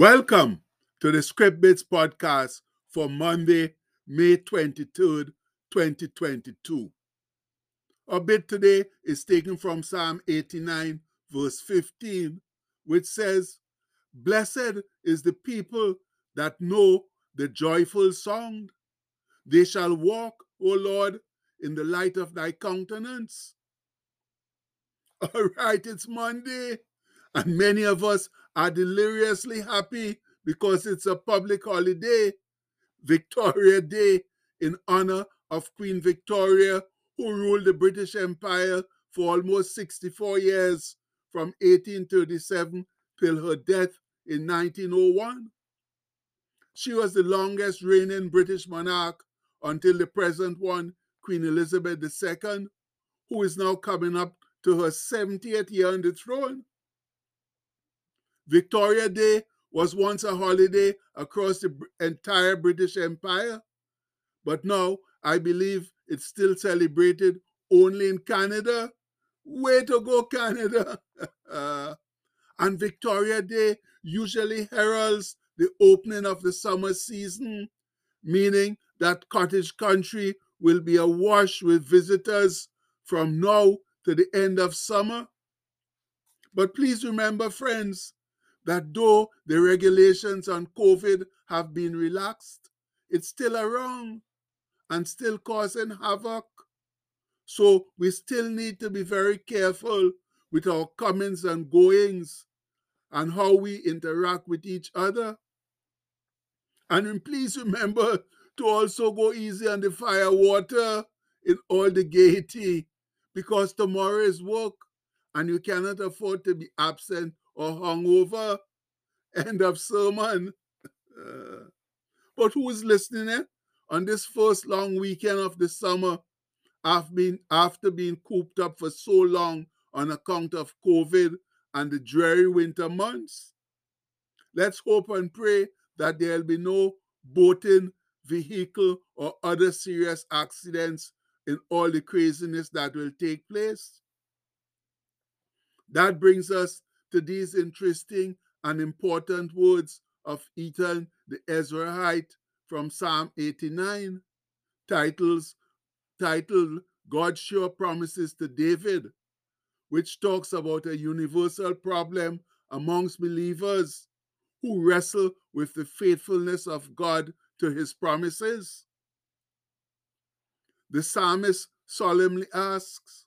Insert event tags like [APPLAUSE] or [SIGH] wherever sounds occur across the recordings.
Welcome to the Script Bits podcast for Monday, May 23rd, 2022. Our bit today is taken from Psalm 89, verse 15, which says, Blessed is the people that know the joyful song. They shall walk, O Lord, in the light of thy countenance. [LAUGHS] All right, it's Monday, and many of us are deliriously happy because it's a public holiday, Victoria Day, in honor of Queen Victoria, who ruled the British Empire for almost 64 years from 1837 till her death in 1901. She was the longest reigning British monarch until the present one, Queen Elizabeth II, who is now coming up to her 70th year on the throne. Victoria Day was once a holiday across the entire British Empire, but now I believe it's still celebrated only in Canada. Way to go, Canada! [LAUGHS] and Victoria Day usually heralds the opening of the summer season, meaning that cottage country will be awash with visitors from now to the end of summer. But please remember, friends, that though the regulations on COVID have been relaxed, it's still around and still causing havoc. So we still need to be very careful with our comings and goings and how we interact with each other. And please remember to also go easy on the fire water in all the gaiety because tomorrow is work and you cannot afford to be absent or hungover. End of sermon. Uh, but who is listening eh? on this first long weekend of the summer after being, after being cooped up for so long on account of COVID and the dreary winter months? Let's hope and pray that there'll be no boating, vehicle, or other serious accidents in all the craziness that will take place. That brings us to these interesting and important words of Ethan the Ezrahite from Psalm 89, titles, titled God Sure Promises to David, which talks about a universal problem amongst believers who wrestle with the faithfulness of God to his promises. The psalmist solemnly asks,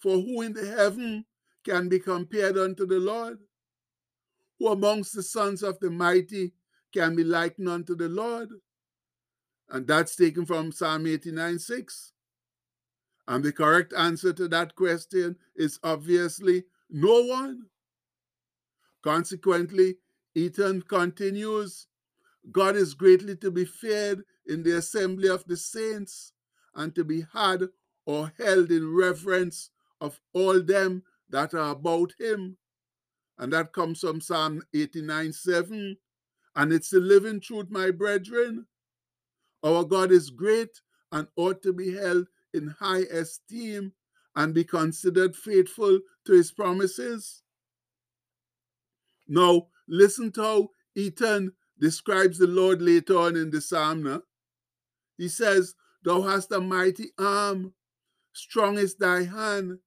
For who in the heaven can be compared unto the Lord? Who amongst the sons of the mighty can be likened unto the Lord? And that's taken from Psalm 89 6. And the correct answer to that question is obviously no one. Consequently, Ethan continues God is greatly to be feared in the assembly of the saints and to be had or held in reverence of all them that are about him. And that comes from Psalm 89 7. And it's the living truth, my brethren. Our God is great and ought to be held in high esteem and be considered faithful to his promises. Now, listen to how Ethan describes the Lord later on in the psalm. He says, Thou hast a mighty arm, strong is thy hand,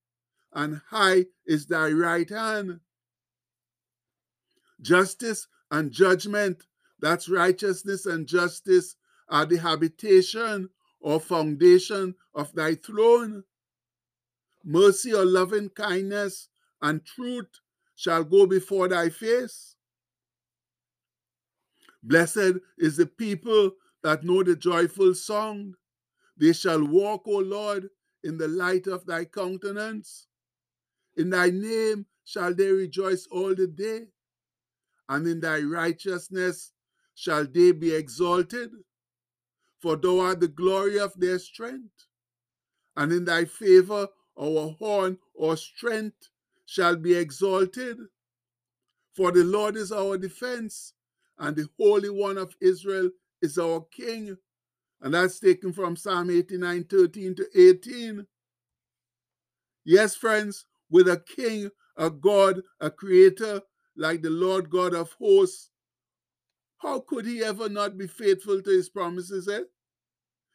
and high is thy right hand. Justice and judgment, that's righteousness and justice, are the habitation or foundation of thy throne. Mercy or loving kindness and truth shall go before thy face. Blessed is the people that know the joyful song. They shall walk, O Lord, in the light of thy countenance. In thy name shall they rejoice all the day and in thy righteousness shall they be exalted. For thou art the glory of their strength, and in thy favor our horn or strength shall be exalted. For the Lord is our defense, and the Holy One of Israel is our King. And that's taken from Psalm 89 13 to 18. Yes, friends, with a king, a God, a creator, like the Lord God of hosts, How could he ever not be faithful to his promises? Eh?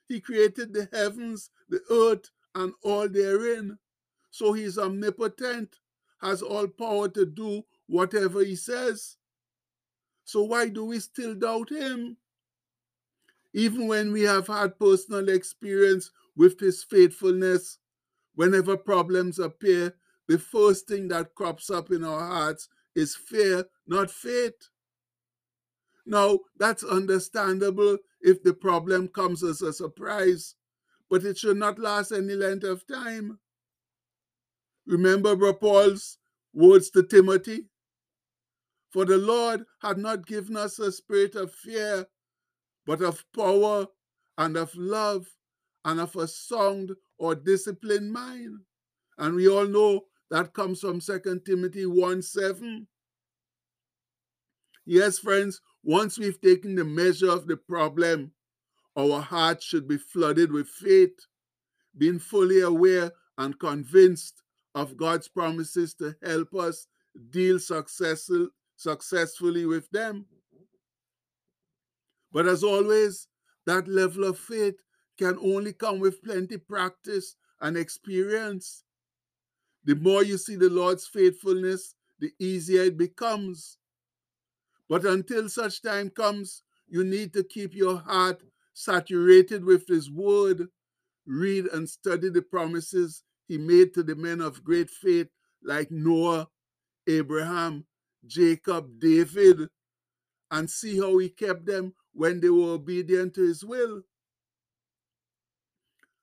He created the heavens, the earth, and all therein. So he's omnipotent, has all power to do whatever he says. So why do we still doubt him? Even when we have had personal experience with his faithfulness, whenever problems appear, the first thing that crops up in our hearts is fear, not faith. Now, that's understandable if the problem comes as a surprise, but it should not last any length of time. Remember Brother Paul's words to Timothy? For the Lord had not given us a spirit of fear, but of power and of love and of a sound or disciplined mind. And we all know that comes from 2 Timothy 1 7. Yes, friends, once we've taken the measure of the problem, our hearts should be flooded with faith, being fully aware and convinced of God's promises to help us deal successful, successfully with them. But as always, that level of faith can only come with plenty practice and experience. The more you see the Lord's faithfulness, the easier it becomes. But until such time comes, you need to keep your heart saturated with His Word. Read and study the promises He made to the men of great faith like Noah, Abraham, Jacob, David, and see how He kept them when they were obedient to His will.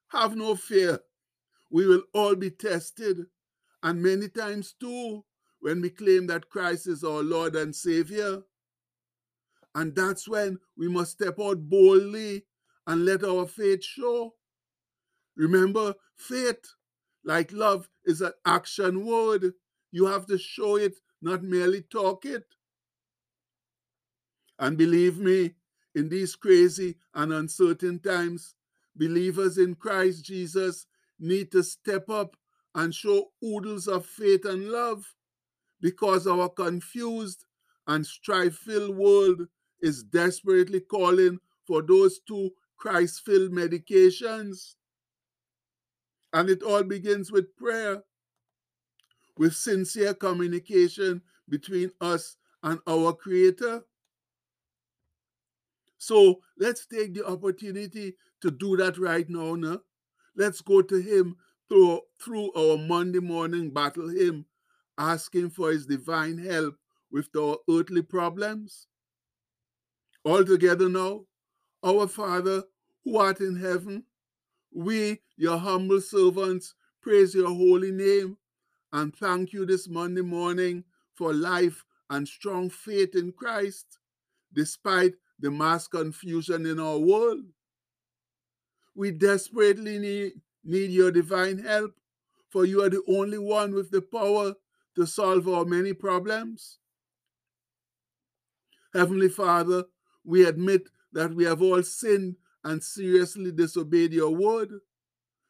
Have no fear. We will all be tested, and many times too, when we claim that Christ is our Lord and Savior. And that's when we must step out boldly and let our faith show. Remember, faith, like love, is an action word. You have to show it, not merely talk it. And believe me, in these crazy and uncertain times, believers in Christ Jesus need to step up and show oodles of faith and love because our confused and strife filled world is desperately calling for those two Christ filled medications. And it all begins with prayer, with sincere communication between us and our Creator. So let's take the opportunity to do that right now. No? Let's go to Him through, through our Monday morning battle hymn, asking for His divine help with our earthly problems. All together now, our Father who art in heaven, we, your humble servants, praise your holy name and thank you this Monday morning for life and strong faith in Christ, despite the mass confusion in our world. We desperately need, need your divine help, for you are the only one with the power to solve our many problems. Heavenly Father, we admit that we have all sinned and seriously disobeyed your word.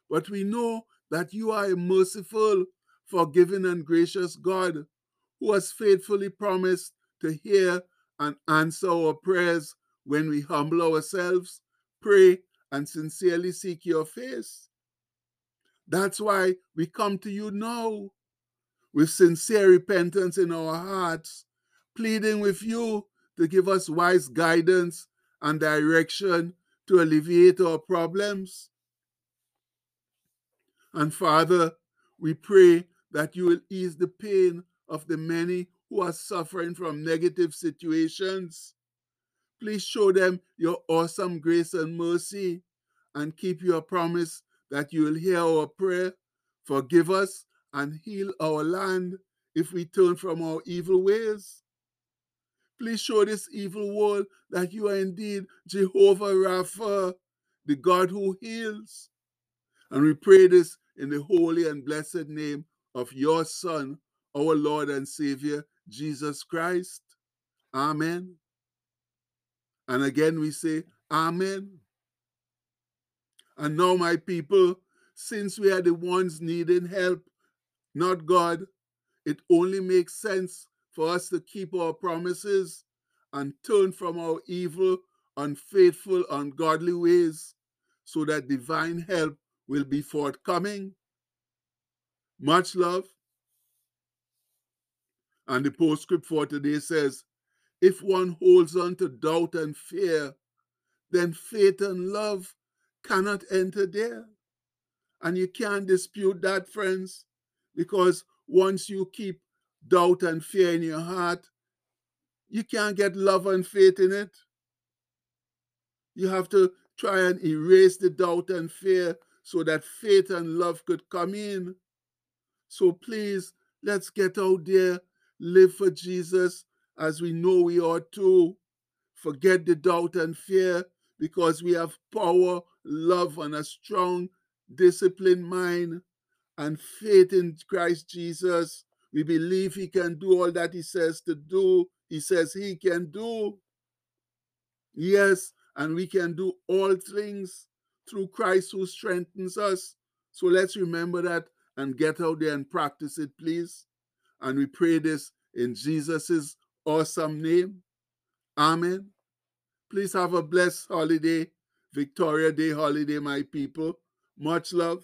But we know that you are a merciful, forgiving, and gracious God who has faithfully promised to hear and answer our prayers when we humble ourselves, pray, and sincerely seek your face. That's why we come to you now with sincere repentance in our hearts, pleading with you to give us wise guidance and direction to alleviate our problems. And Father, we pray that you will ease the pain of the many who are suffering from negative situations. Please show them your awesome grace and mercy and keep your promise that you will hear our prayer, forgive us, and heal our land if we turn from our evil ways. Please show this evil world that you are indeed Jehovah Rapha, the God who heals. And we pray this in the holy and blessed name of your Son, our Lord and Savior, Jesus Christ. Amen. And again we say, Amen. And now, my people, since we are the ones needing help, not God, it only makes sense for us to keep our promises and turn from our evil, unfaithful, ungodly ways so that divine help will be forthcoming. Much love. And the postscript for today says, if one holds on to doubt and fear, then faith and love cannot enter there. And you can't dispute that, friends, because once you keep doubt and fear in your heart, you can't get love and faith in it. You have to try and erase the doubt and fear so that faith and love could come in. So please, let's get out there, live for Jesus as we know we ought to. Forget the doubt and fear because we have power, love, and a strong, disciplined mind and faith in Christ Jesus. We believe He can do all that He says to do. He says He can do. Yes, and we can do all things through Christ who strengthens us. So let's remember that and get out there and practice it, please. And we pray this in Jesus' awesome name. Amen. Please have a blessed holiday, Victoria Day holiday, my people. Much love.